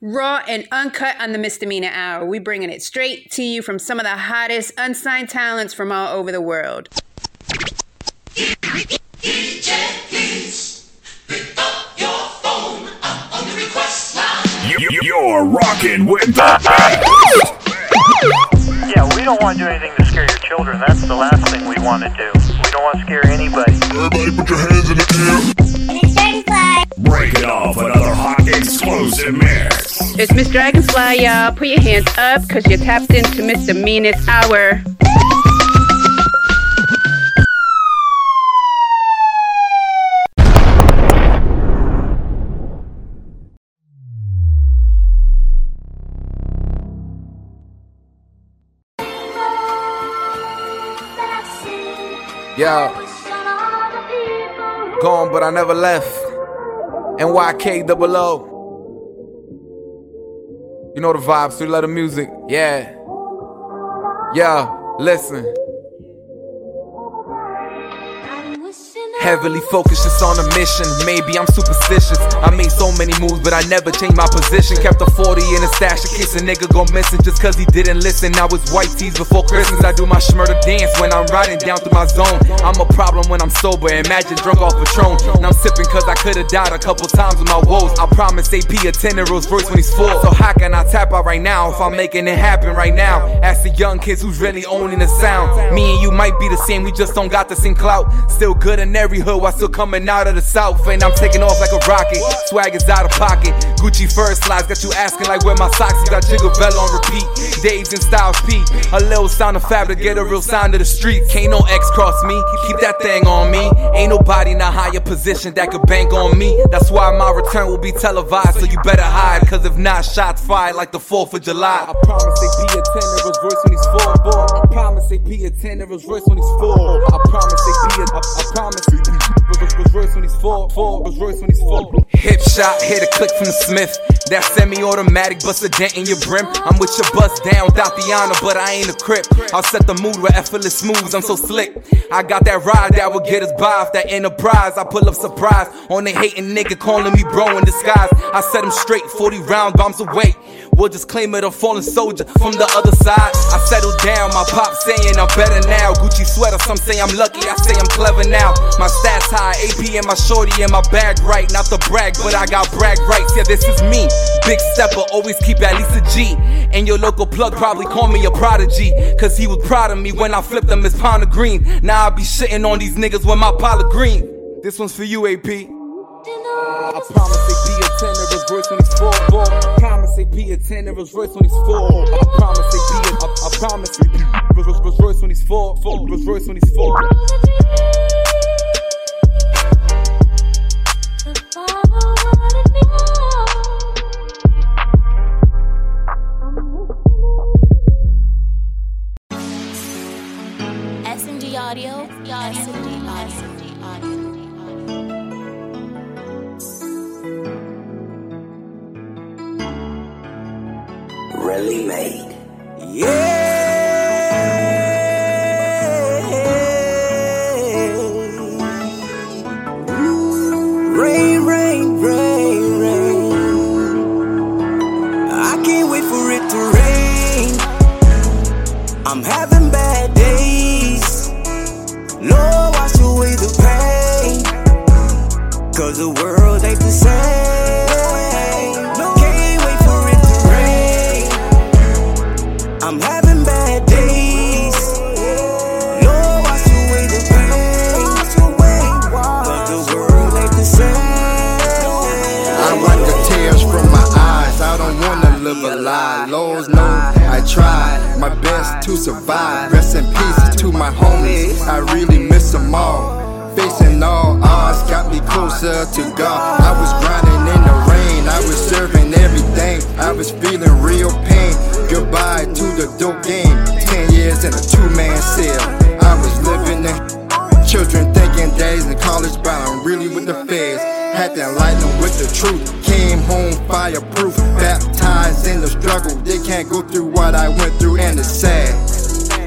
Raw and uncut on the Misdemeanor Hour. We bringing it straight to you from some of the hottest unsigned talents from all over the world. You- You're rocking with the best. Yeah, we don't want to do anything to scare your children. That's the last thing we want to do. We don't want to scare anybody. Everybody put your hands in the air. Breaking off another hot exclusive mix. It's Miss Dragonfly, y'all. Put your hands up because you're tapped into Misdemeanor's Hour. Yo, gone but I never left. NYK double O. You know the vibes, three letter music. Yeah. Yo, listen. Heavily focused, just on a mission. Maybe I'm superstitious. I made so many moves, but I never changed my position. Kept a 40 in a stash in case a nigga go missing just cause he didn't listen. I was white tees before Christmas. I do my schmurder dance when I'm riding down through my zone. I'm a problem when I'm sober. Imagine drunk off Patron. Now I'm sipping cause I could've died a couple times with my woes. I promise AP a 10 Rolls Royce when he's full. So how can I tap out right now if I'm making it happen right now? Ask the young kids who's really owning the sound. Me and you might be the same, we just don't got the same clout. Still good in every hood while still coming out of the south. And I'm taking off like a rocket. Swag is out of pocket. Gucci first slides got you asking like where my socks. You got Jiggle Bell on repeat. Dave's and Styles P. A little sound of fab to get a real sound of the street. Can't no X cross me. Keep that thing on me. Ain't nobody in a higher position that could bank on me. That's why my return will be televised. So you better hide. Cause if not, shots fired like the 4th of July. I promise they be a 10 Rolls Royce he's full. I promise they be a 10 Rolls Royce when he's full. I promise they be a. I, I promise they be. Hip shot, hit a click from the Smith. That semi-automatic, bust a dent in your brim. I'm with your bust down without the honor, but I ain't a crip. I'll set the mood with effortless moves. I'm so slick. I got that ride that will get us by off that enterprise. I pull up surprise on the hating nigga calling me bro in disguise. I set him straight, 40 round bombs away. We'll just claim it a fallen soldier from the other side. I settled down, my pop saying I'm better now. Gucci sweater, some say I'm lucky, I say I'm clever now. My stats high, AP and my shorty and my bag right. Not to brag, but I got brag rights. Yeah, this is me. Big stepper, always keep at least a G. And your local plug probably call me a prodigy. Cause he was proud of me when I flipped him his pound of green. Now I be shitting on these niggas with my pile of green. This one's for you, AP. I promise they be a 10 Rolls Royce when he's full. I promise they be a 10 Rolls Royce when he's full. I promise they be a. I, I promise they be Royce when he's full. Rolls Royce when he's full. Really made. Rain, lie. Lord knows I tried my best to survive. Rest in peace to my homies. I really miss them all. Facing all odds got me closer to God. I was grinding in the rain. I was serving everything. I was feeling real pain. Goodbye to the dope game. Ten years in a two-man cell. I was living in Children thinking days in college, but I'm really with the feds. Had to enlighten them with the truth. Came home fireproof, baptized in the struggle. They can't go through what I went through, and it's sad.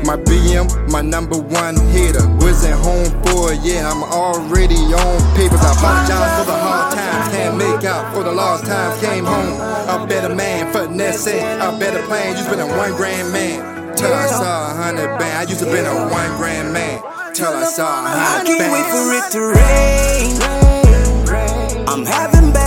My BM, my number one hitter. Wasn't home for it, yeah, I'm already on papers. I apologize for the hard times, can't make out for the lost times. Came home, a better man, finessing, a better plan. Used to been a one grand man. Till I saw a hundred band. I used to been a one grand man. Till I saw a hundred band. can't wait for it to rain. I'm having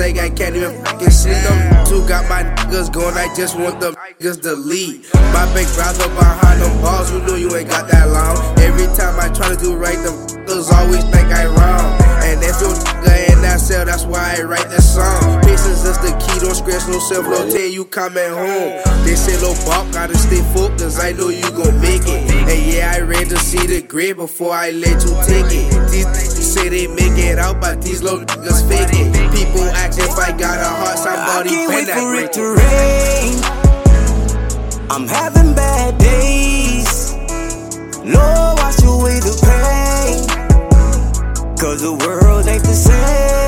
and I can't even fucking sleep. Them two got my niggas going. I just want them niggas to lead. My big brother behind them balls. You know you ain't got that long. Every time I try to do right, them niggas always think I wrong. And if your nigga in that cell, that's why I write this song. Patience is the key, don't scratch no self, no tell you coming home. They say low bulk, gotta stay focused, I know you gon' make it. And yeah, I read to see the grade before I let you take it. These say they make it out, but these low niggas fake it. People ask if I got a heart, I somebody can't wait for it to rain. I'm having bad days. Lord, wash away the pain. Cause the world ain't the same.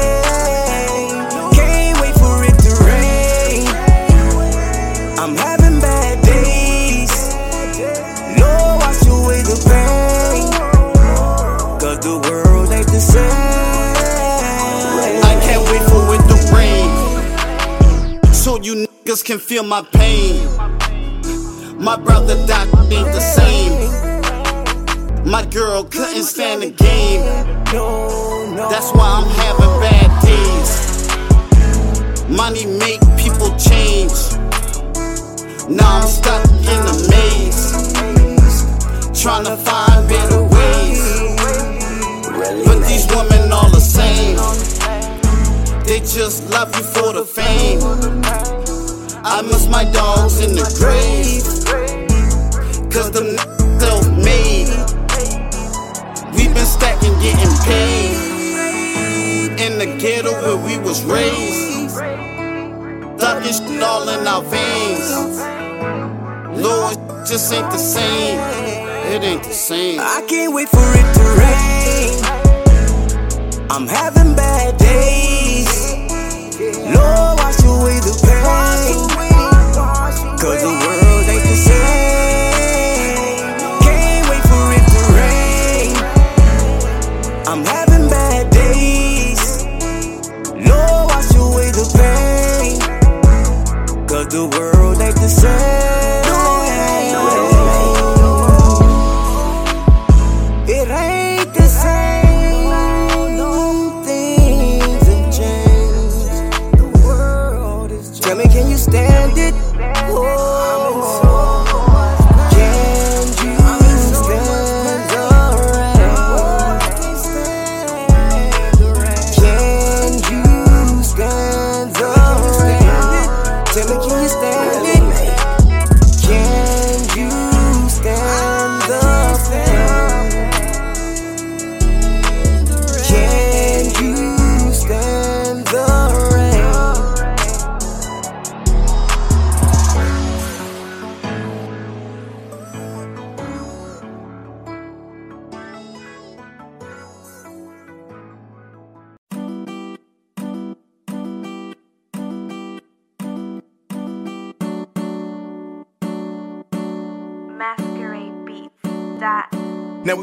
Niggas can feel my pain. My brother died, ain't the same. My girl couldn't stand the game. That's why I'm having bad days. Money make people change. Now I'm stuck in a maze. Trying to find better ways. But these women all the same. They just love you for the fame. I miss my dogs in the grave. Cause them n- self-made. We've been stacking, getting paid. In the ghetto where we was raised. Ducking shit all in our veins. Lord, just ain't the same. It ain't the same. I can't wait for it to rain. I'm having bad days. Lord, Cause the world ain't the same. Can't wait for it to rain. I'm having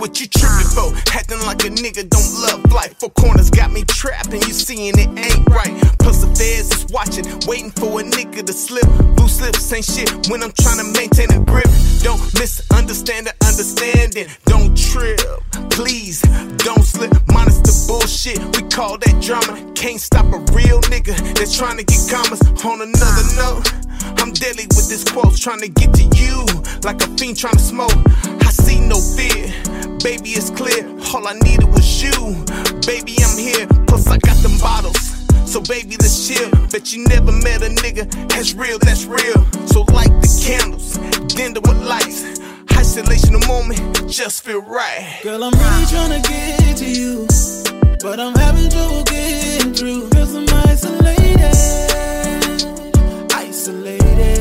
what you tripping for? Acting like a nigga don't love life. Four corners got me trapped and you seeing it ain't right. Plus the feds is watching, waiting for a nigga to slip. Blue slips ain't shit when I'm trying to maintain a grip. Don't misunderstand the understanding. Don't trip, please. Don't slip. Minus the bullshit. We call that drama. Can't stop a real nigga that's trying to get commas. On another note. I'm deadly with this quote, trying to get to you like a fiend trying to smoke. I see no fear, baby, it's clear. All I needed was you, baby, I'm here. Plus, I got them bottles. So baby, let's chill. Bet you never met a nigga that's real, that's real. So light the candles, dinner with lights. Isolation a moment, just feel right. Girl, I'm really tryna get to you, but I'm having trouble getting through. Cause I'm isolated, isolated.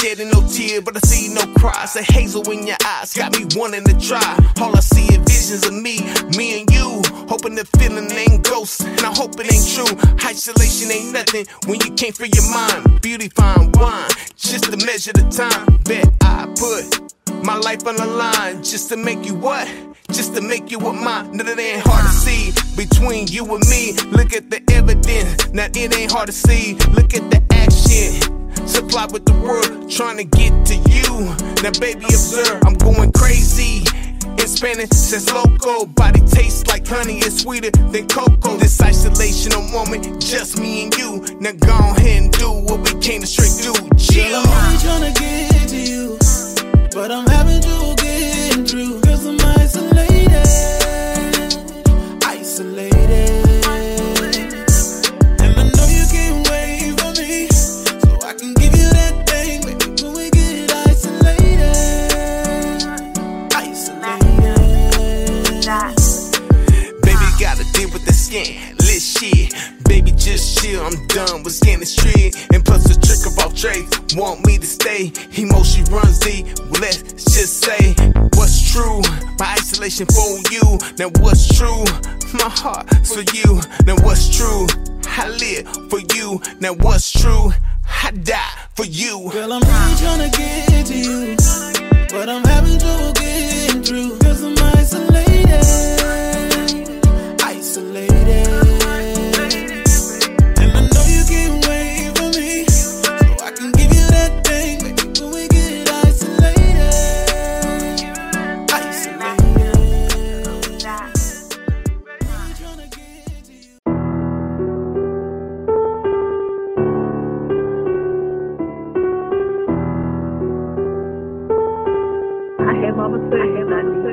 Shedding no tears, but I see no cries. The hazel in your eyes got me wanting to try. All I see is visions of me, me and you. Hoping the feeling ain't ghost, and I hope it ain't true. Isolation ain't nothing when you can't free your mind. Beauty fine wine, just to measure the time. Bet I put my life on the line just to make you what? Just to make you what mine. No, that ain't hard to see between you and me. Look at the evidence. Now it ain't hard to see. Look at the action. Supply with the world, trying to get to you. Now, baby, observe, I'm going crazy. In Spanish, says loco. Body tastes like honey, it's sweeter than cocoa. This isolation a moment, just me and you. Now, go ahead and do what we came to straight do. Girl, Chill. I'm really tryna get to you, but I'm having trouble get through. Skin. Lit shit. Baby, just chill. I'm done with scanning street. And plus the trick of all trades. Want me to stay. Emotion runs deep. Let's just say what's true. My isolation for you. Now what's true? My heart for you. Now what's true? I live for you. Now what's true? I die for you. Girl, I'm really tryna get to you, but I'm having trouble getting through. Cause I'm isolated.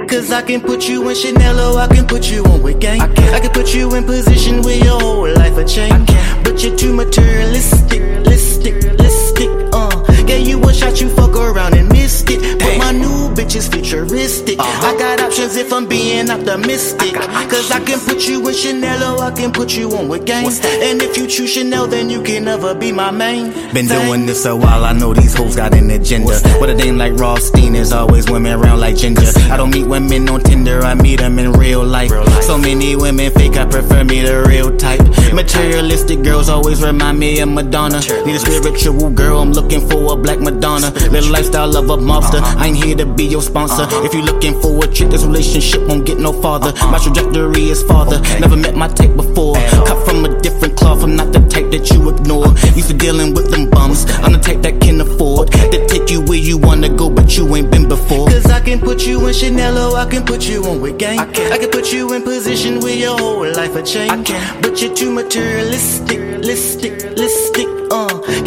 Cause I can put you in Chanel or I can put you on with gang. I can, I can put you in position where your whole life will change. But you're too materialistic, listic, around and missed it. But my new bitch is futuristic. Uh-huh. I got options if I'm being optimistic. Cause I can put you in Chanel or I can put you on with gang. And if you choose Chanel, then you can never be my main. Been doing this a while, I know these hoes got an agenda. With a name like Rothstein, there's always women around like Ginger. I don't meet women on Tinder, I meet them in real life. So many women fake, I prefer me the real type. Materialistic girls always remind me of Madonna. Need a spiritual girl, I'm looking for a black Madonna. Little lifestyle of a mobster, uh-huh. I ain't here to be your sponsor. Uh-huh. If you looking for a chick, this relationship won't get no farther. Uh-huh. My trajectory is farther, never met my type before. Cut from a different cloth, I'm not the type that you ignore. Used to dealing with them bums, I'm the type that can afford to take you where you wanna go, but you ain't been before. Cause I can put you in Chanel I can put you on with gang. I can, I can put you in position where your whole life will change. I can. But you're too materialistic, listic, listic.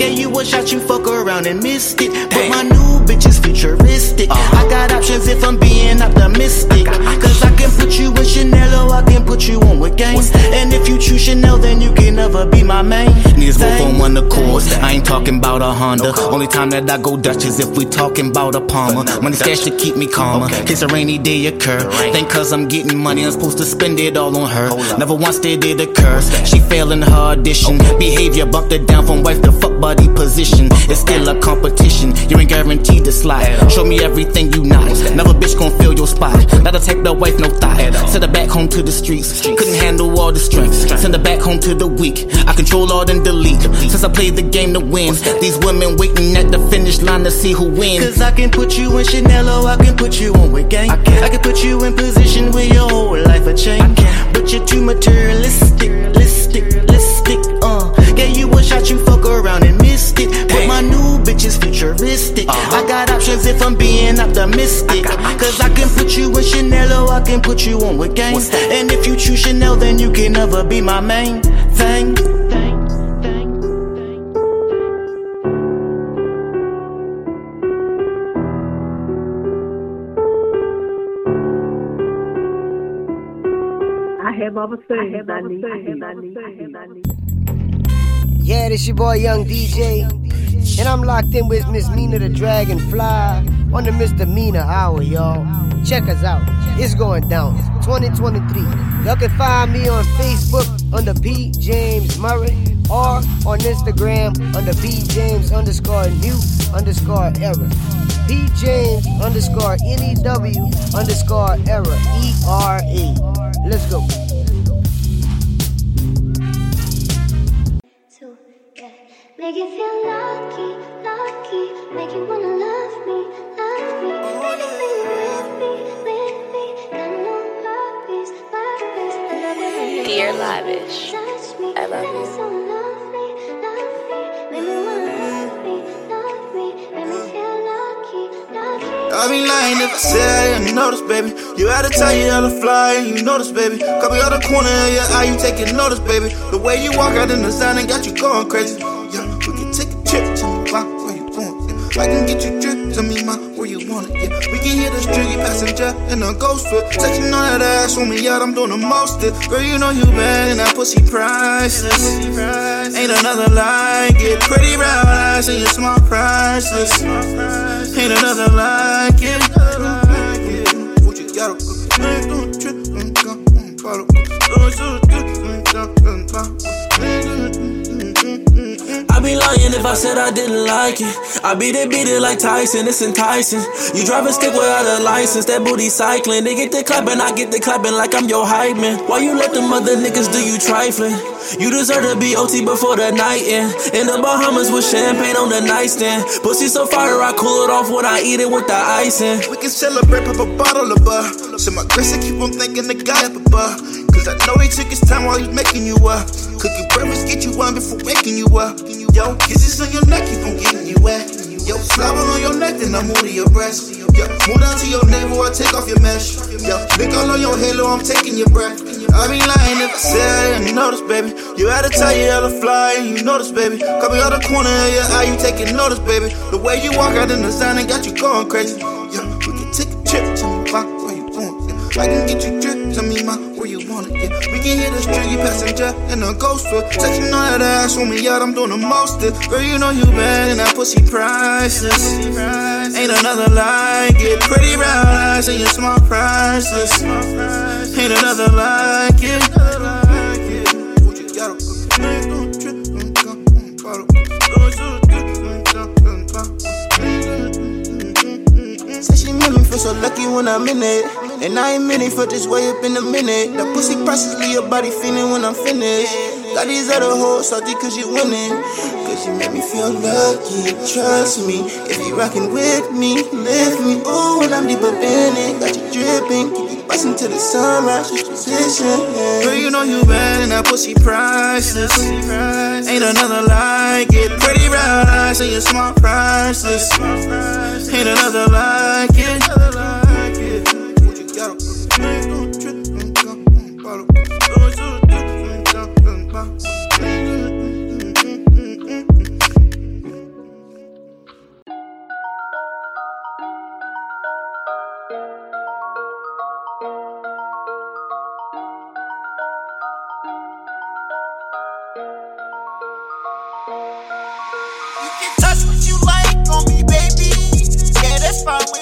Gave you a shot, you fuck around and missed it. But my new bitch is futuristic. Uh-huh. I got options if I'm being optimistic. Cause I can put you in Chanel or I can put you on with gang. And if you choose Chanel, then you can never be my main. Niggas both on one accord. I ain't talking about a Honda. Only time that I go Dutch is if we talking about a Palmer. Money stash to keep me calmer. Case a rainy day occur. Think cause I'm getting money, I'm supposed to spend it all on her. Never once did it occur. She failed in her audition. Behavior bumped her down from wife to fuck buddy position. It's still a competition. You ain't guaranteed to slide. Show me everything you not. Never bitch gon' fill your spot. Not a type the wife, no thought. Send her back home to the streets. Couldn't handle all the strength. Send her back home to the weak. I control all then delete. Since I played the game to win. These women waiting at the finish line to see who wins. Cause I can put you in Chanel I can put you on with gang. I can, I can put you in position where your whole life will change. But you're too materialistic, listic, listic, yeah, you wish shot. you fuck around and missed it. But my new bitch is futuristic. Uh-huh. I got options if I'm being optimistic. I Cause I can put you in Chanel or I can put you on with gang. And if you choose Chanel, then you can never be my main thing. I have other things I, I, I, I need. Yeah, this your boy Young DJ. And I'm locked in with Miss Mina the Dragonfly on the Misdemeanor Hour, y'all. Check us out. It's going down. 2023. Y'all can find me on Facebook under P. James Murray or on Instagram under P. James underscore new underscore era. P. James underscore N-E-W underscore era. E-R-A. Let's go. Make you feel lucky, lucky. Make you wanna love me, love me. Make you feel with me, with me. Got no worries, worries. I love it when you Dear Lavish, touch me. I love you. so lovely, lovely. Make me wanna love me, love me. Make me feel lucky, lucky. I be lying if I said I didn't notice, baby. You had to tell you hella fly, and you notice, baby. Copy out the corner of your eye, you taking notice, baby. The way you walk out in the sun and got you going crazy. I can get you drip to me, ma, where you want it. Yeah, we can hit the street passenger in a ghost foot. Touching on that ass on me out, I'm doing the most. It. Girl, you know you bad and that pussy priceless. Ain't another like it. Pretty brown eyes and your small priceless. Ain't another like it. Ain't doing trip, ain't so good, ain't. I'd be lying if I said I didn't like it. I beat it, beat it like Tyson, it's enticing. You drive a stick without a license, that booty cycling. They get the clapping, I get the clapping like I'm your hype man. Why you let them other niggas do you trifling? You deserve to be OT before the night end. In the Bahamas with champagne on the nightstand. Pussy so fire, I cool it off when I eat it with the icing. We can celebrate, pop a bottle of bar. So my Chris, I keep on thinking the guy up above. Cause I know he took his time while he's making you up. Cooking breakfast, get you one before waking you up. Yo, kisses on your neck, keep on getting you wet. Yo, slobber on your neck, then I move to your breast. Yo, move down to your navel, I take off your mesh. Yo, lick all on your halo, I'm taking your breath. I be lying if I said I didn't notice, baby. You had to tell you how to fly, and you notice, baby. Copy out the corner of your eye, you taking notice, baby. The way you walk out in the sun and got you going crazy. Yeah, we can take a trip to the ma, where you going? Yeah, I can get you drip to me, ma, where you want it. Yeah, we can hit the street passenger and a ghost foot. Touching all that ass on me out, I'm doing the most. It. Girl, you know you bad and that pussy priceless. Ain't another like it. Pretty brown eyes and your small priceless. Ain't another like it. Say she made me feel so lucky when I'm in it. And I ain't meant it for this way up in a minute. The pussy prices leave your body feeling when I'm finished. Got these other hoes salty cause you winning. Cause you make me feel lucky, trust me. If you rockin' with me, lift me. Ooh, when I'm deep up in it. Got you dripping, keep you bustin' to the sunrise, just position. Girl, you know you bad and that pussy priceless. Ain't another like it. Pretty brown eyes and your small priceless. Ain't another like it. Fine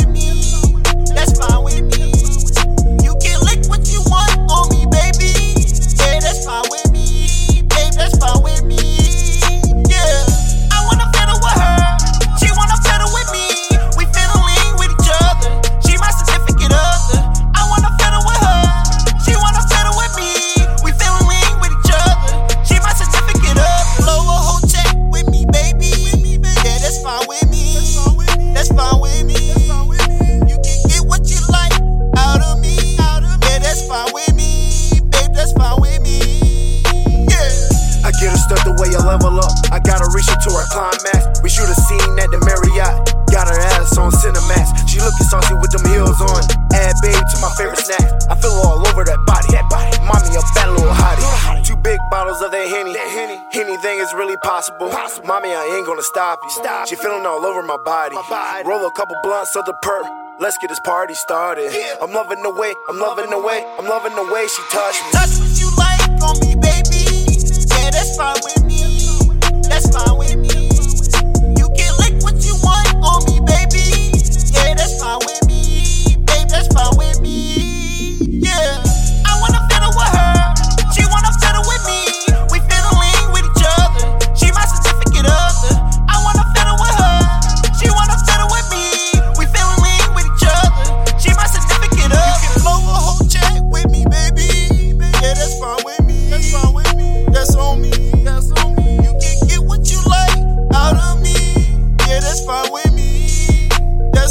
really possible. Mommy, I ain't gonna stop you. Stop. She feeling all over my body. Roll a couple blunts of the perk. Let's get this party started. I'm loving the way, I'm loving the way, I'm loving the way she touched me. Touch what you like on me, baby. Yeah, that's fine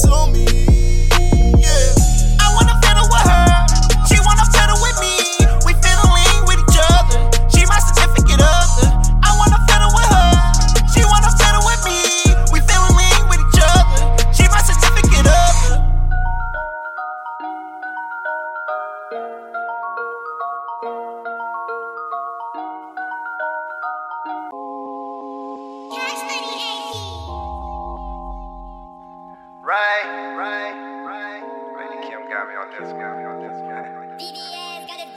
On me.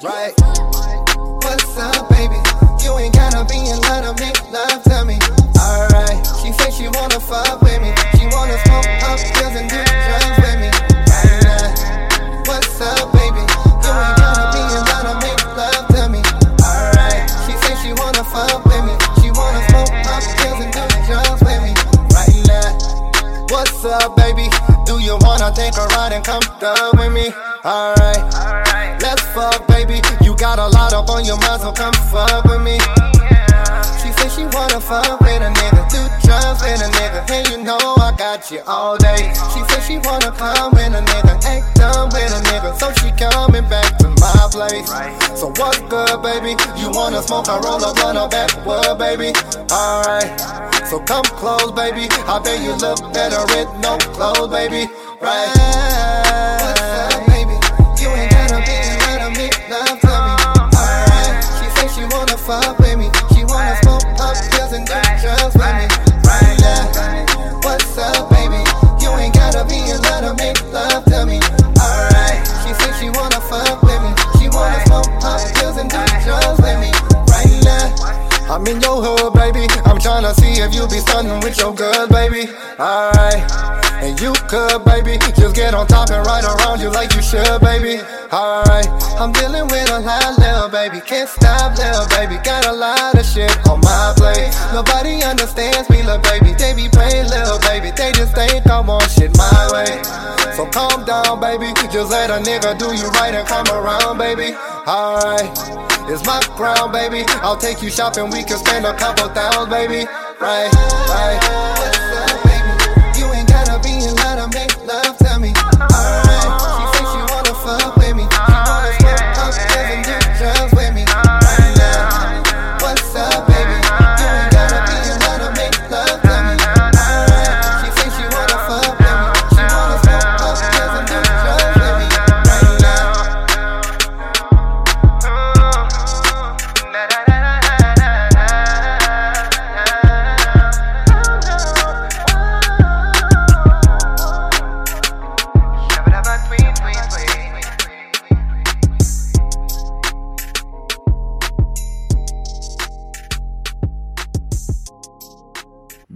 Right. What's up, baby? You ain't gotta be in line to make love to me. Alright. She say she wanna fuck with me. She wanna smoke up pills and do drugs with me. Right now. What's up, baby? You ain't gotta be in line to make love to me. Alright. She say she wanna fuck with me. She wanna smoke up pills and do drugs with me. Right now. What's up, baby? Do you wanna take a ride and come down with me? Alright. Come fuck with me. She said she wanna fuck with a nigga, do drugs with a nigga. And you know I got you all day. She said she wanna come with a nigga, act dumb with a nigga. So she coming back to my place. So what's good, baby? You wanna smoke a roll up on a backwood, baby? Alright. So come close, baby. I bet you look better with no clothes, baby. Right. Tryna see if you be stunning with your girl, baby. Alright. And you could, baby. Just get on top and ride around you like you should, baby. Alright. I'm dealing with a lot, little baby. Can't stop, little baby. Got a lot of shit on my plate. Nobody understands me, little baby. They be playing, little Calm down, baby. Just let a nigga do you right and come around, baby. Alright. It's my crown, baby. I'll take you shopping. We can spend a couple thousand, baby. Right, right.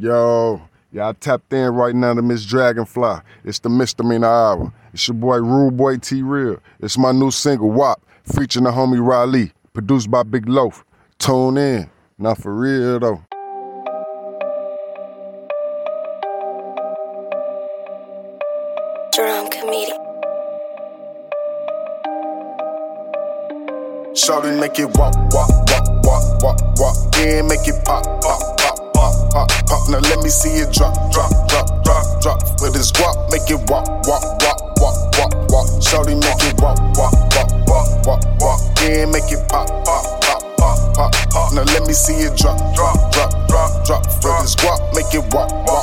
Yo, y'all tapped in right now to Miss Dragonfly. It's the misdemeanor hour. It's your boy Rude Boy T Real. It's my new single WAP, featuring the homie Riley, produced by Big Loaf. Tune in. Not for real though. Drum comedian. Shorty make it walk, walk, walk, walk, walk, walk. Yeah, make it pop, pop, pop, pop. Now let me see it drop, drop, drop, drop, drop. With this guap, make it walk, walk, walk, walk, walk, walk. Shorty make it walk, walk, walk, walk, walk, walk. Yeah, make it pop, pop, pop, pop, pop, pop. Now let me see it drop, drop, drop, drop, drop. With this guap, make it walk, walk,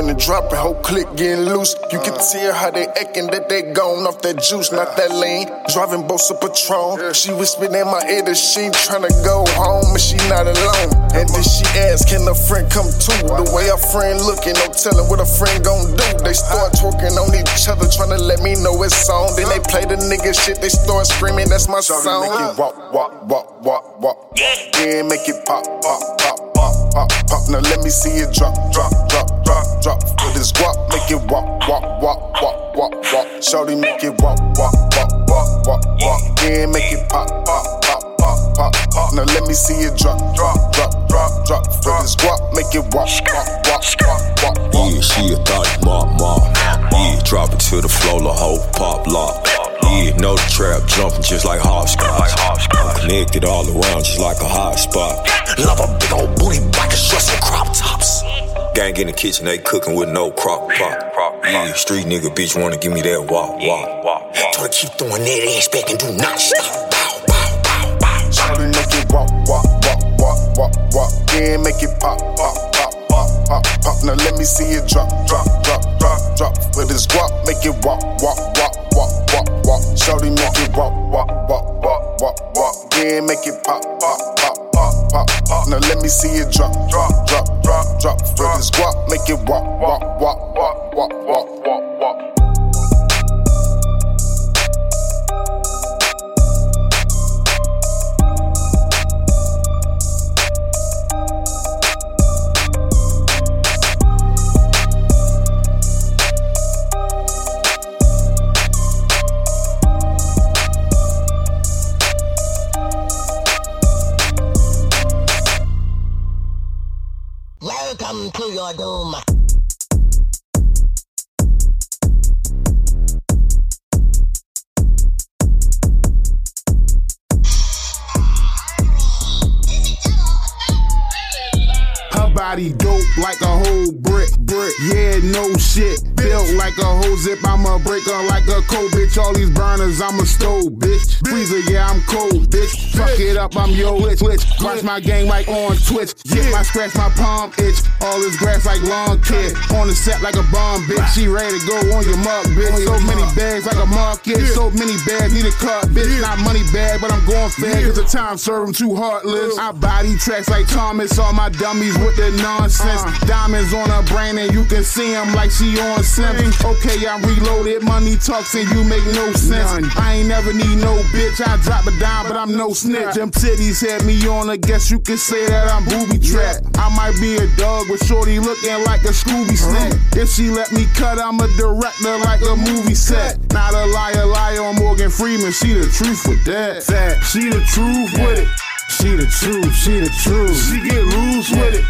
plug drop, and whole click getting loose. You can uh. tell how they acting that they gone off that juice, not that lean. Driving boats of Patron. She whispered in my ear that she ain't tryna go home and she not alone. And then she asked, can a friend come too? The way a friend looking, no telling what a friend gon' do. They start twerking on each other, tryna let me know it's on. Then they play the nigga shit, they start screaming, that's my song. Make it walk, walk, walk, walk, walk. Yeah, make it pop, pop, pop, pop, pop, pop. Now let me see it drop, drop, drop, drop, drop. For this guap, make it walk, walk, walk, walk, walk, walk. Shorty make it walk, walk, walk, walk, walk, walk. Yeah, make it pop, pop, pop, pop, pop, pop. Now let me see it drop, drop, drop, drop, drop. For this guap, make it walk, walk, walk, walk, walk. Yeah, she a thought mop, mop. Yeah, drop it to the floor, the whole pop lock. Yeah, know the trap jumping just like hopscotch. I'm connected all around just like a hot spot. Love a big old booty, black and shorts and crop tops. Gang in the kitchen, they cooking with no crock pot. Yeah, street nigga bitch wanna give me that walk, walk. walk. Try to keep throwing that ass back and do not stop. Shorty make it walk, walk, walk, walk, walk, walk. Yeah, make it pop, pop, pop, pop. Now let me see it drop, drop, drop, drop, drop. For this guap, make it walk, walk, walk, walk, walk, walk. Shorty make it walk, walk, walk, walk, walk, walk. Yeah, make it pop, pop, pop, pop, pop, pop. Now let me see it drop, drop, drop, drop, drop. For this guap, make it walk, walk, walk, walk, walk, walk, walk, walk. I'ma break her like a cold bitch. All these burners, I'm a stove, bitch. Freezer, yeah, I'm cold, bitch. Fuck it up, I'm yo itch, twitch. Watch my game like on Twitch. Get my scratch, my palm itch. All this grass like lawn kid. On the set like a bomb, bitch. She ready to go on your mug, bitch. So many bags like a market. So many bags, need a cut, bitch. Not money bag, but I'm going fair. Cause the time serve 'em too heartless. I body tracks like Thomas. All my dummies with the nonsense. Uh. Diamonds on her brain and you can see 'em like she on Sims. Okay, I'm reloaded. Money talks and you make no sense. I ain't never need no bitch. I drop a dime, but I'm no snitch. Them titties had me on. I guess you could say that I'm booby trapped. I might be a dog with shorty looking like a Scooby uh-huh. snack. If she let me cut, I'm a director like a movie set. Not a liar, liar on Morgan Freeman. She the truth with that. Fact. She the truth with it. She the truth, she the truth. She get loose with it.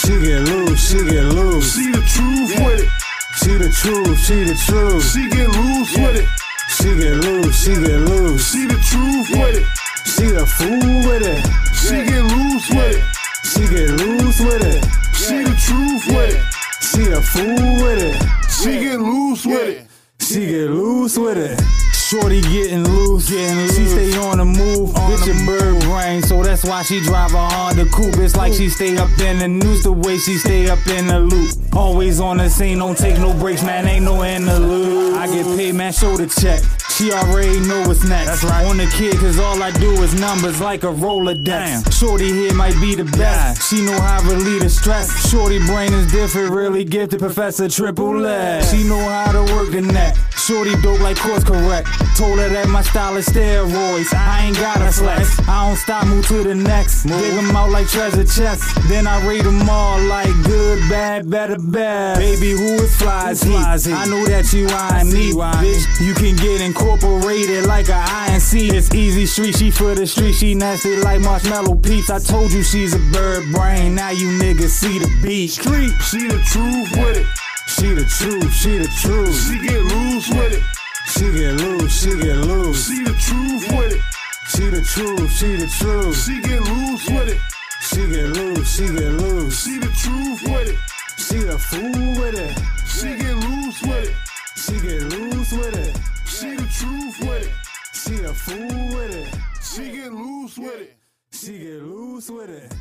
She get loose, she get loose. She the truth with it. She the truth, she the truth. She get loose with it. She get loose, she get loose. She the truth with it. She the fool with it. She get loose with it. She get loose with it. She the truth with it. She a fool with it. She get loose with it. She get loose with it. Shorty getting loose, getting loose. She stay on the move, bitch a bird brain, so that's why she drive a Honda coupe. It's like she stay up in the news, the way she stay up in the loop. Always on the scene, don't take no breaks, man, ain't no interlude. I get paid, man, show the check. She already know what's next. That's right. On the kid, cause all I do is numbers like a roller Damn. Shorty here might be the best. She know how to relieve the stress. Shorty brain is different, really gifted, Professor Triple S. She know how to work the neck. Shorty dope like course correct. Told her that my style is steroids. I ain't gotta flex. I don't stop, move to the next. Dig them out like treasure chests. Then I rate them all like good, bad, better, bad. Baby, who is flies he? I know that you eyeing me, bitch. You can get incorporated like a INC. It's easy street, she for the street. She nasty like marshmallow peeps. I told you she's a bird brain. Now you niggas see the beat. Street, she the truth with it. She the truth, she the truth. She get loose with it. She get loose, she get loose. She the truth with it. She the truth, she the truth. She get loose with it. She get loose, she get loose. She the truth with it. She the fool with it. She get loose with it. She get loose with it. She the truth with it. She the fool with it. She get loose with it. She get loose with it.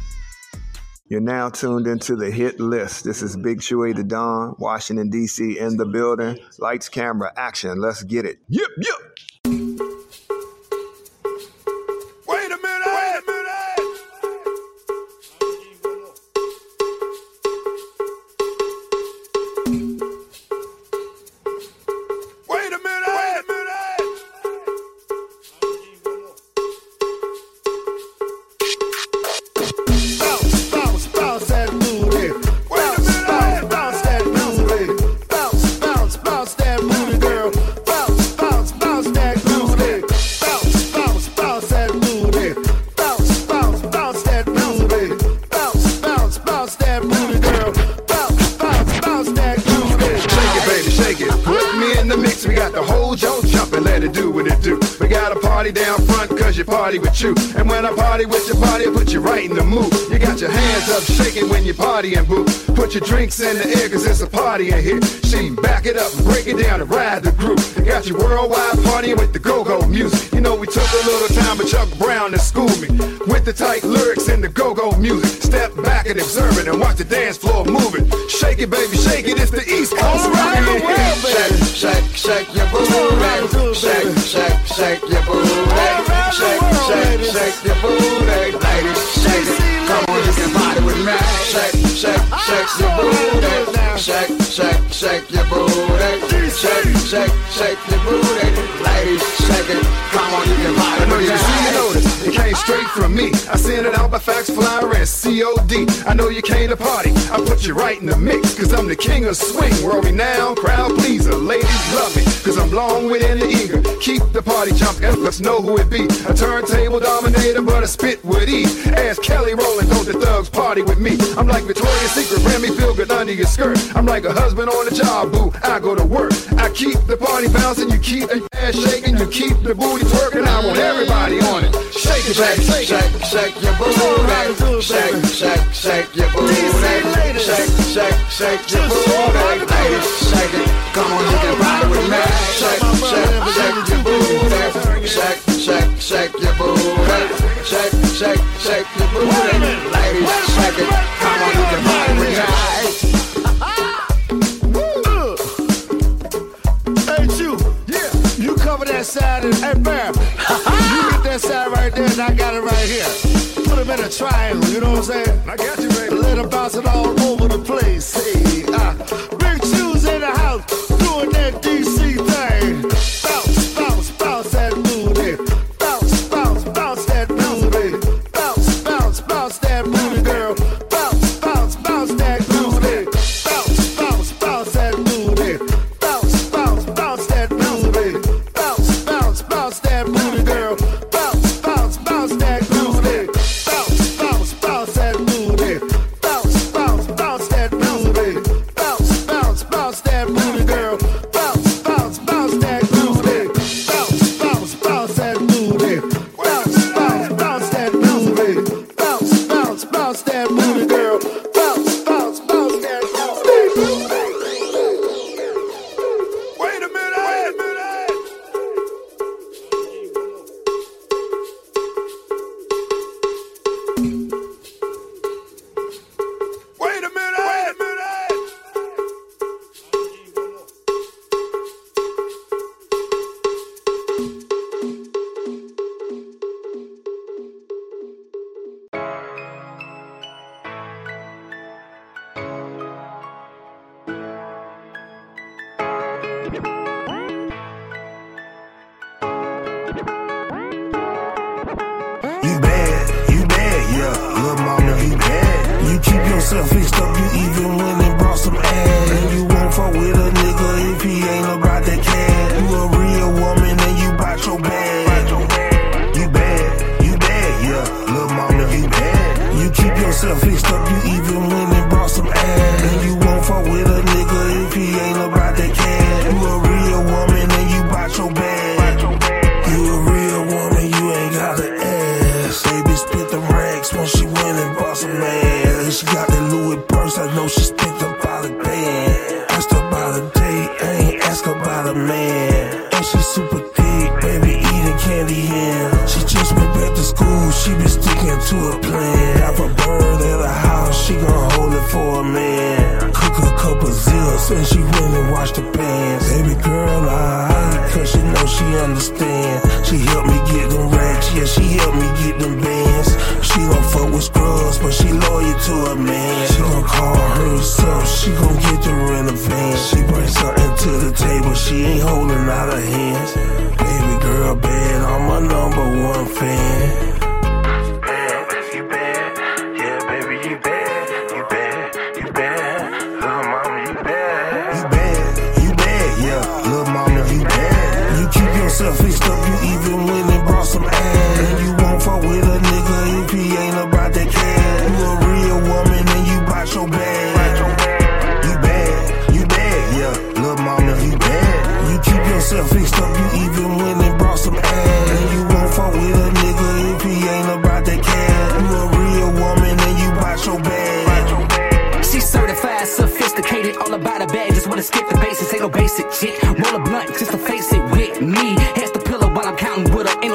You're now tuned into the hit list. This is Big Chewy the Don, Washington, D.C. in the building. Lights, camera, action. Let's get it. Yep, yep. In the air cause it's a party in here. She back it up and break it down and ride the group. Got you worldwide partying with the go-go music. You know we took a little time but Chuck Brown to school me. With the tight lyrics and the go-go music. Step back and observe it and watch the dance floor moving. Shake it, baby, shake it. It's the East Coast. Around the world, baby. Shake, shake, shake your booty. Shake, shake, shake your booty. Shake, shake, shake your booty. Shake, your booty. Shake, shake, shake your booty. Shake, shake, shake your booty. Ladies, shake it. Come on, you can party I know you see the notice. It came straight from me. I sent it out by fax flyer and COD. I know you came to party. I put you right in the mix. Cause I'm the king of swing. World renowned crowd pleaser. Ladies love me. Cause I'm long within the eager. Keep the party jumping. Let's know who it be. A turntable dominator, but I spit with ease. Ask Kelly Rowland, don't the thugs party with me. I'm like Victoria's Secret, Remy feel good under your skirt. I'm like a husband on the job, boo. I go to work. I keep the party bouncing, you keep the ass shaking, you keep the booty twerking. I want everybody on it. Shake it, shake, shake, shake, shake your booty. Shake, shake, shake your booty. Shake, shake, shake shake your booty. Ladies, shake it. Come on, you can ride with me. Shake, shake, shake your booty. Shake, shake, shake your booty. Shake, shake, shake your booty. Ladies, shake it. Come on, you can ride with me. Hey, you. Yeah. You cover that side and hey, bam. In a triangle, you know what I'm saying? I got you, baby. Let them bounce it all over the place. Hey,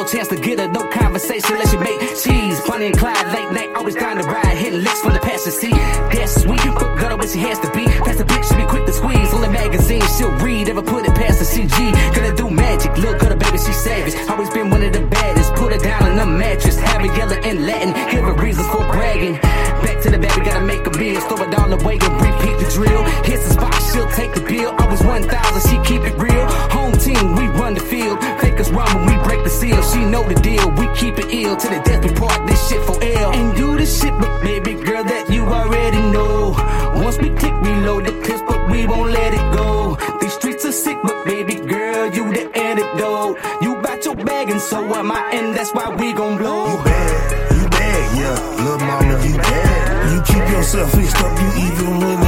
no chance to get her, no conversation unless you make cheese. Bonnie and Clyde, late night, always down to ride, hitting licks from the passenger seat. That's sweet, but gutter where she has to be. Pass the bitch, she be quick to squeeze. On the magazine, she'll read, ever put it past the CG. Gonna do magic, look gutter, baby, she savage. Always been one of the baddest. Put her down on the mattress, have her yelling in Latin, give her reasons for bragging. Back to the we gotta make a meal. Throw it down the way and keep it ill. To the death we part this shit for L. And do the shit, but baby girl, that you already know. Once we click, reload the clips, but we won't let it go. These streets are sick, but baby girl, you the antidote. You bout your bag, and so am I, and that's why we gon' blow. You bad, you bad, yeah. Little mama, you bad. You keep yourself fixed up, you even went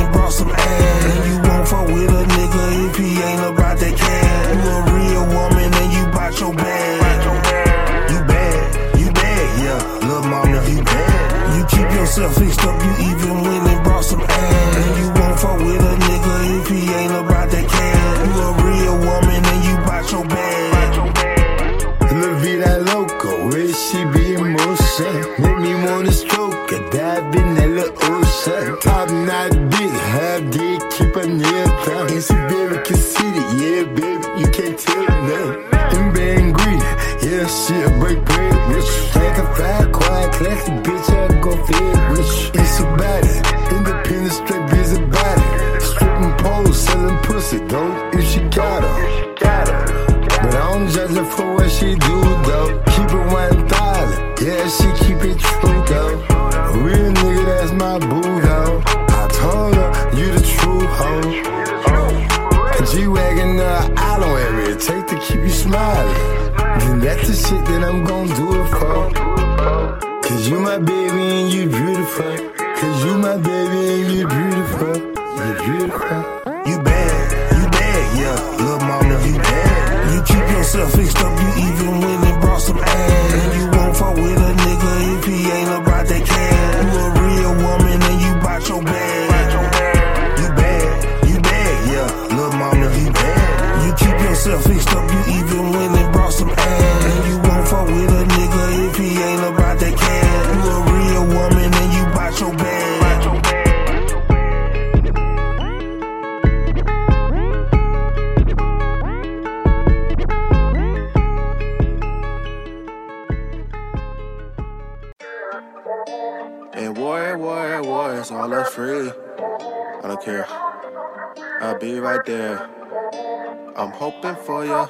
I don't care. I'll be right there. I'm hoping for you.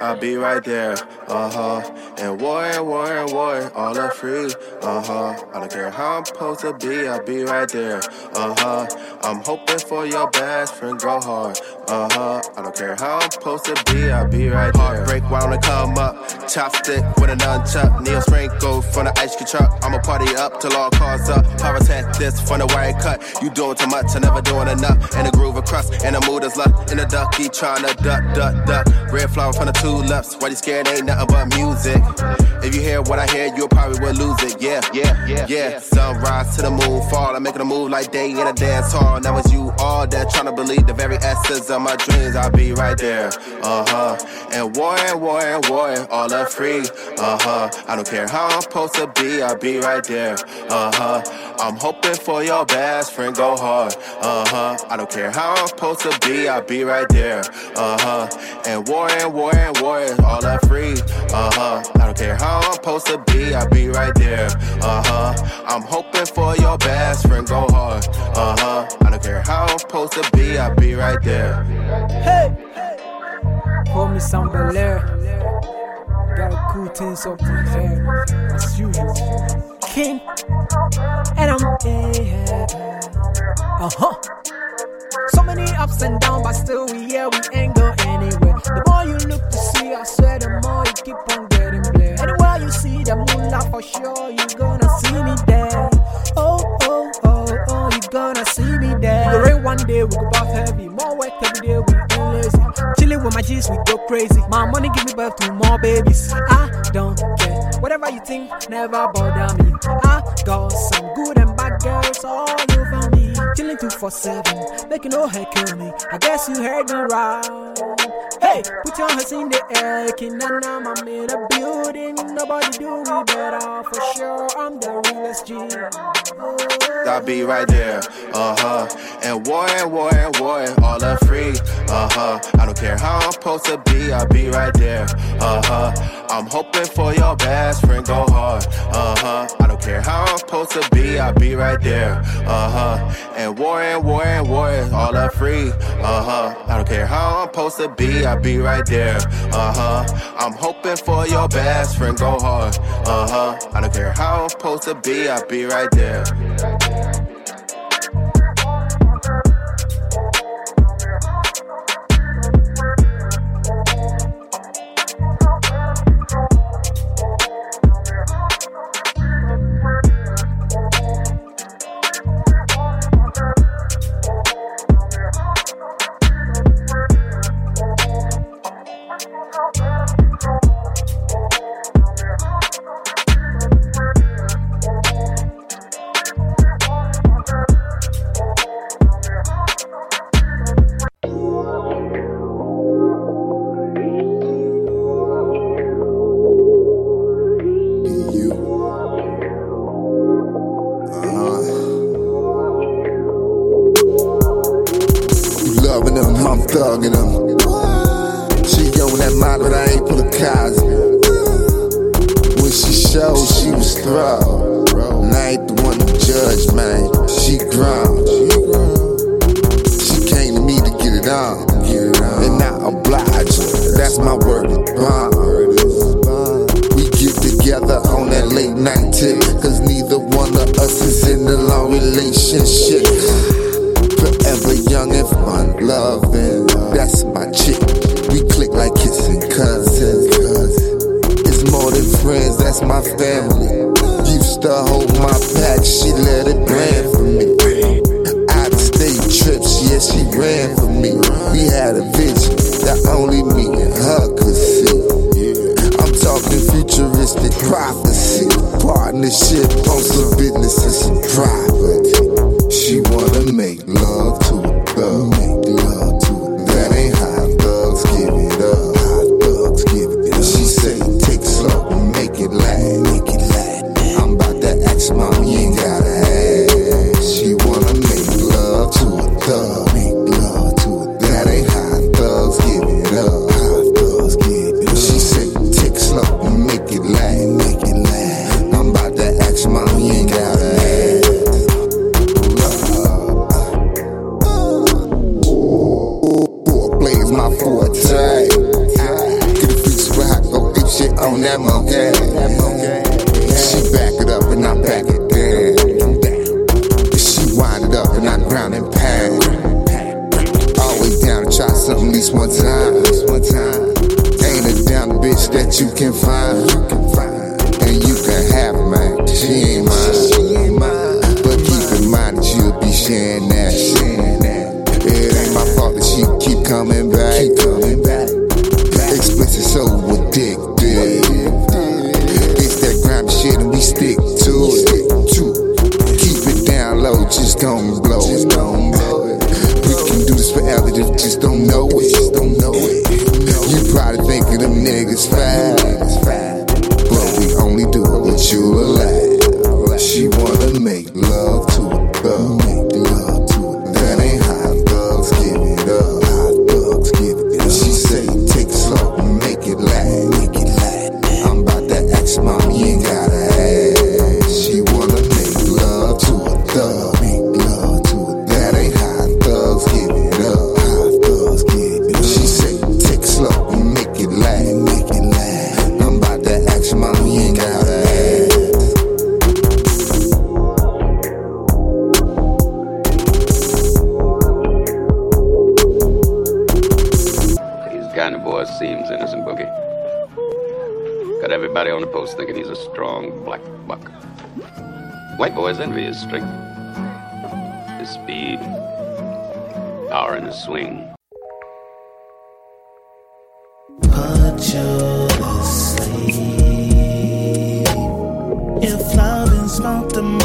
I'll be right there, uh huh. And war, war, war, all are free, uh huh. I don't care how I'm supposed to be, I'll be right there, uh huh. I'm hoping for your best friend, go hard, uh huh. I don't care how I'm supposed to be, I'll be right there. Heartbreak wanna come up, chopstick with a nunchuck, Neil Franco from the ice cream truck. I'ma party up till all cars up. Pyrotech this from the wire cut. You doing too much, I never doing enough. And the groove of crust, and the mood is left. In the ducky, tryna duck, duck, duck. Red flower from the tulips. Why you scared? Ain't nothing but music. If you hear what I hear, you probably will lose it. Yeah, yeah, yeah, yeah. Sunrise to the moon fall. I'm making a move like day in a dance hall. Now it's you all that trying to believe the very essence of my dreams. I'll be right there. Uh huh. And war and war and war, all are free. Uh huh. I don't care how I'm supposed to be. I'll be right there. Uh huh. I'm hoping for your best friend go hard. Uh huh. I don't care how I'm supposed to be, I'll be right there. Uh huh. And war and war and war is all I free. Uh huh. I don't care how I'm supposed to be, I'll be right there. Uh huh. I'm hoping for your best friend go hard. Uh huh. I don't care how I'm supposed to be, I'll be right there. Hey! Pour me some Bel Air. Gotta cool things up in here, as usual. King, and I'm here. Uh huh. So many ups and downs, but still we here, we ain't go anywhere. The more you look to see, I swear, the more you keep on getting blurred. Anywhere you see the moonlight, for sure you gonna see me there. Oh, oh, oh, oh, you gonna see me there. The rain one day, we go back heavy. More work every day, we ain't lazy. Chilling with my G's, we go crazy. My money give me birth to more babies. I don't care. Whatever you think, never bother me. I got some good and bad girls all over me. Chilling 247, making no hair kill me. I guess you heard me right. Hey, put your hands in the air, and I'm in a building. Nobody do me better for sure. I'm the realest. I'll be right there. Uh huh. And war and war and war all are free. Uh huh. I don't care how I'm supposed to be, I'll be right there. Uh huh. I'm hoping for your best friend go hard. Uh huh. I don't care how I'm supposed to be, I'll be right there. Uh huh. And war and war and war is all are free. Uh huh. I don't care how I'm supposed to be, I'll be right there. Uh huh. I'm hoping for your best friend go hard. Uh huh. I don't care how I'm supposed to be, I'll be right there. Thugging them. She on that model, but I ain't pull a Cosby. When she showed, she was thrilled. And I ain't the one to judge, man. She grown. She came to me to get it on. And I oblige. That's my word. We get together on that late night tip. Cause neither one of us is in a long relationship. Forever young and fun loving. That's my chick. We click like kissing cousins. It's more than friends, that's my family. Used to hold my pack, she let it brand for me. Out state trips, yeah, she ran for me. We had a vision that only me and her could see. I'm talking futuristic prophecy, partnership on some business and some. She wanna make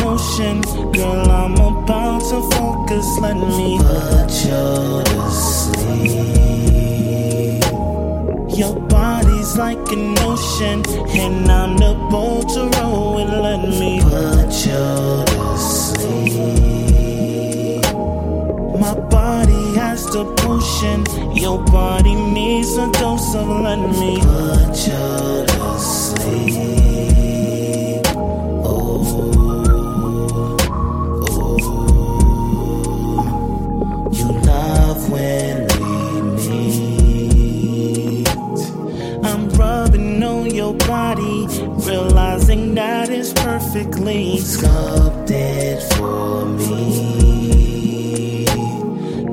about emotion, girl, I'm about to focus. Let me put you to sleep. Your body's like an ocean, and I'm the boat to row with. Let me put you to sleep. My body has the potion, your body needs a dose of. Let me put you to sleep. It's perfectly sculpted for me.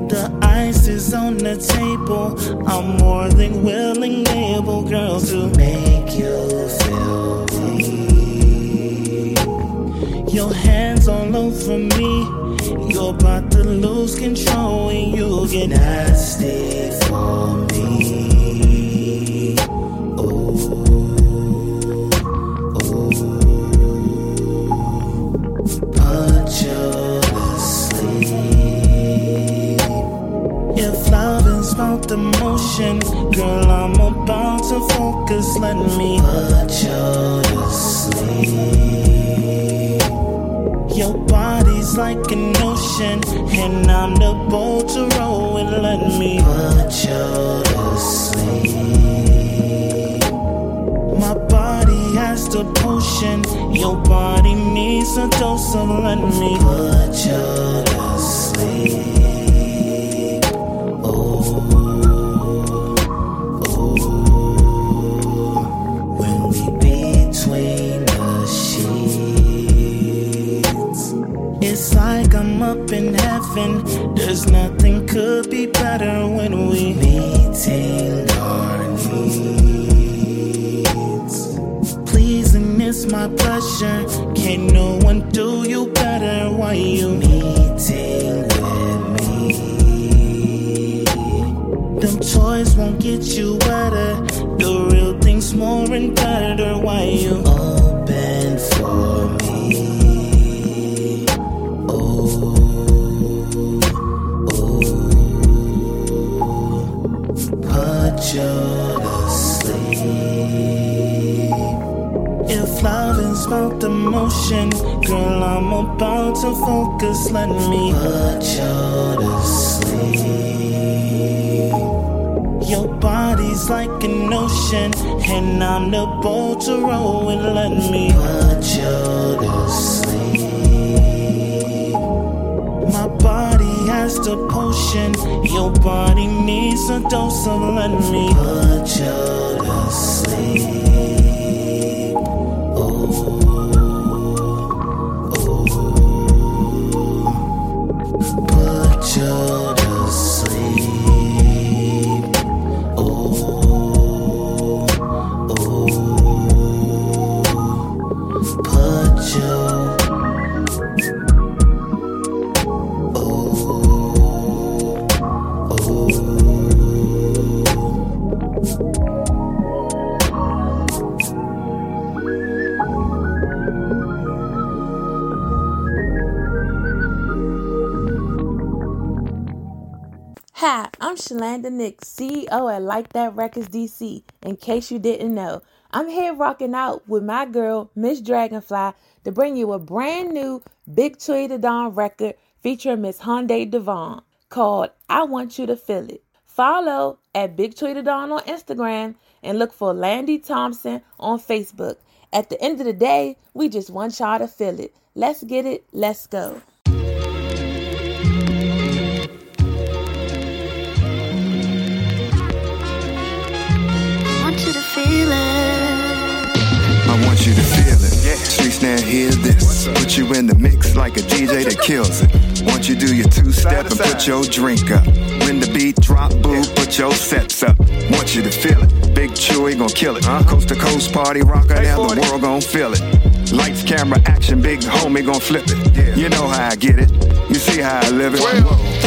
The ice is on the table. I'm more than willing, able, girl, to make you feel me. Your hands all over me. You're about to lose control and you get nasty for me. About emotion, girl, I'm about to focus. Let me put you to sleep. Your body's like an ocean, and I'm the boat to row with. Let me put you to sleep. My body has the potion, your body needs a dose of. Let me put you to sleep. Could be better when we meeting our needs. Pleasing is my pleasure. Can no one do you better? Why you meeting with me? Them toys won't get you wetter. The real thing's more and better. Why you love the motion. girl, I'm about to focus. Let me put you to sleep. Your body's like an ocean, and I'm the boat to row And Let me put you to sleep. My body has the potion, your body needs a dose of. Let me put you to sleep. I'm Nick, CEO at Like That Records DC. In case you didn't know, I'm here rocking out with my girl, Miss Dragonfly, to bring you a brand new Big Tree the Dawn record featuring Miss Hyundai Devon called I Want You to Feel It. Follow at Big Tree the Dawn on Instagram and look for Landy Thompson on Facebook. At the end of the day, we just want y'all to feel it. Let's get it. Let's go. Want you to feel it. Streets now hear this. Put you in the mix like a DJ that kills it. Want you do your two step and put your drink up. When the beat drop, boo, put put your sets up. Want you to feel it. Big Chewy gon' kill it. Coast to coast party rocker, now the world gon' feel it. Lights, camera, action, big homie gon' flip it. Yeah. You know how I get it. You see how I live it.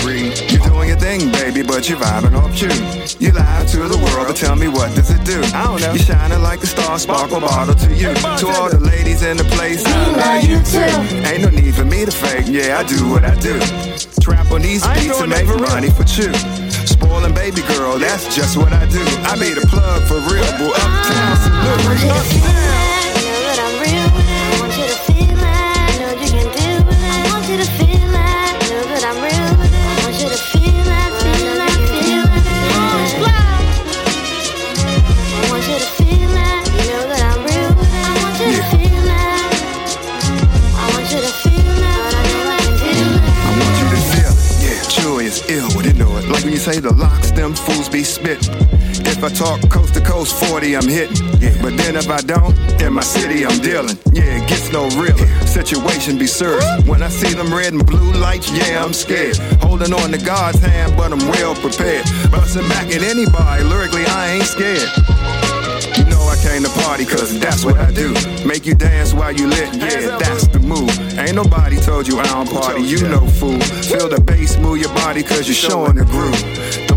Three. You're doing your thing, baby, but you're vibing off you. You lie to the world, but tell me what does it do? I don't know. You're shining like a star, sparkle bottle to you. To all the ladies in the place, I love you too. Ain't no need for me to fake, yeah, I do what I do. Trap on these beats and make money for you. Spoiling baby girl, that's just what I do. I be the plug for real, boy. Uptown, salute. Uptown. Be spitting. If I talk coast to coast 40, I'm hitting. Yeah. But then if I don't, in my city, I'm dealing. Yeah, it gets no realer. Situation be serious. When I see them red and blue lights, yeah, I'm scared. Holding on to God's hand, but I'm well prepared. Busting back at anybody, lyrically, I ain't scared. You know I came to party cause that's what I do. Make you dance while you lit, yeah, that's the move. Ain't nobody told you I don't party, you no fool. Feel the bass, move your body cause you're showing the groove.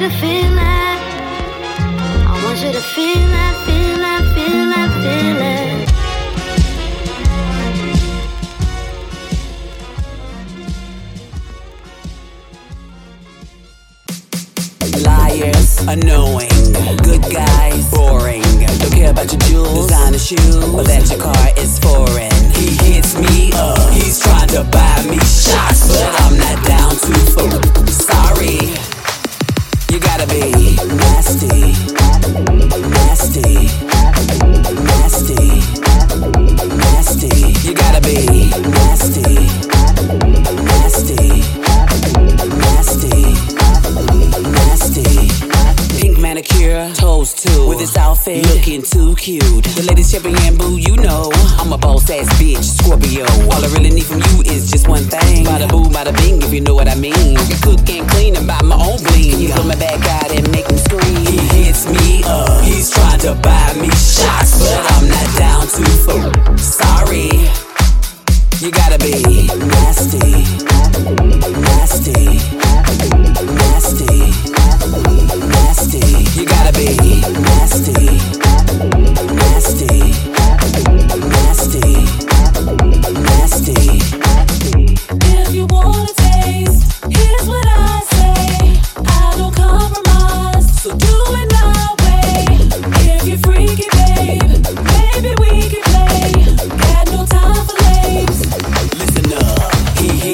you to feel it. I want you to feel it, feel it, feel it, feel it. Liars, annoying. Good guys, boring. Don't care about your jewels, designer shoes, or that your car is foreign. He hits me up, he's trying to buy me shots, but I'm not down to. Sorry, you gotta be nasty, nasty, nasty, nasty. You gotta be nasty, this outfit, looking too cute. The latest champion boo, you know. I'm a boss ass bitch, Scorpio. All I really need from you is just one thing. Bada boo, bada bing, if you know what I mean. I can cook and clean and buy my own bling. You pull my back out and make him scream? He hits me up. He's trying to buy me shots, but I'm not down to fool. Sorry. You gotta be nasty,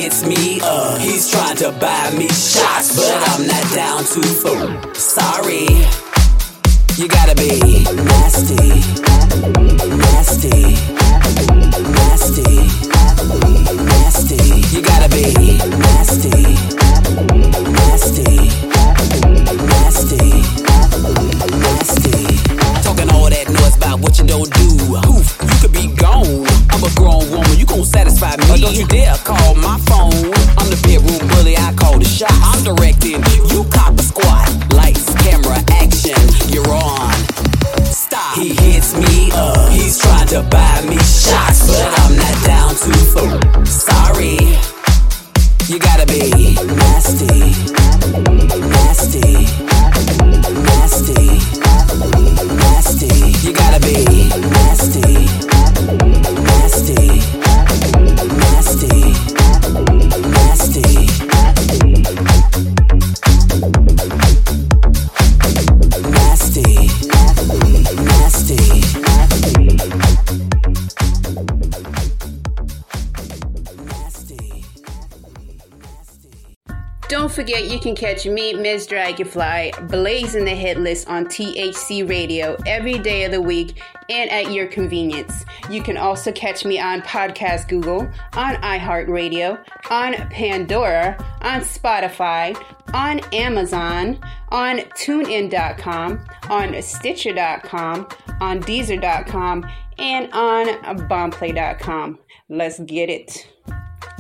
hits me up. He's trying to buy me shots, but I'm not down to fool. Sorry, you gotta be nasty, nasty, nasty, nasty. You gotta be nasty, nasty, nasty, nasty. About what you don't do. Poof, you could be gone. I'm a grown woman, you gon' satisfy me. Or don't you dare call my phone. I'm the bedroom bully, I call the shots. I'm directing, you cop a squat. Lights, camera, action, you're on. Stop. He hits me up. He's trying to buy me shots, but I'm not down to fool. Sorry. You gotta be nasty, nasty, nasty. Nasty. You gotta be nasty, forget you can catch me, Ms. Dragonfly, blazing the hit list on THC Radio every day of the week and at your convenience. You can also catch me on Podcast Google, on iHeartRadio, on Pandora, on Spotify, on Amazon, on TuneIn.com, on Stitcher.com, on Deezer.com, and on Boomplay.com. Let's get it.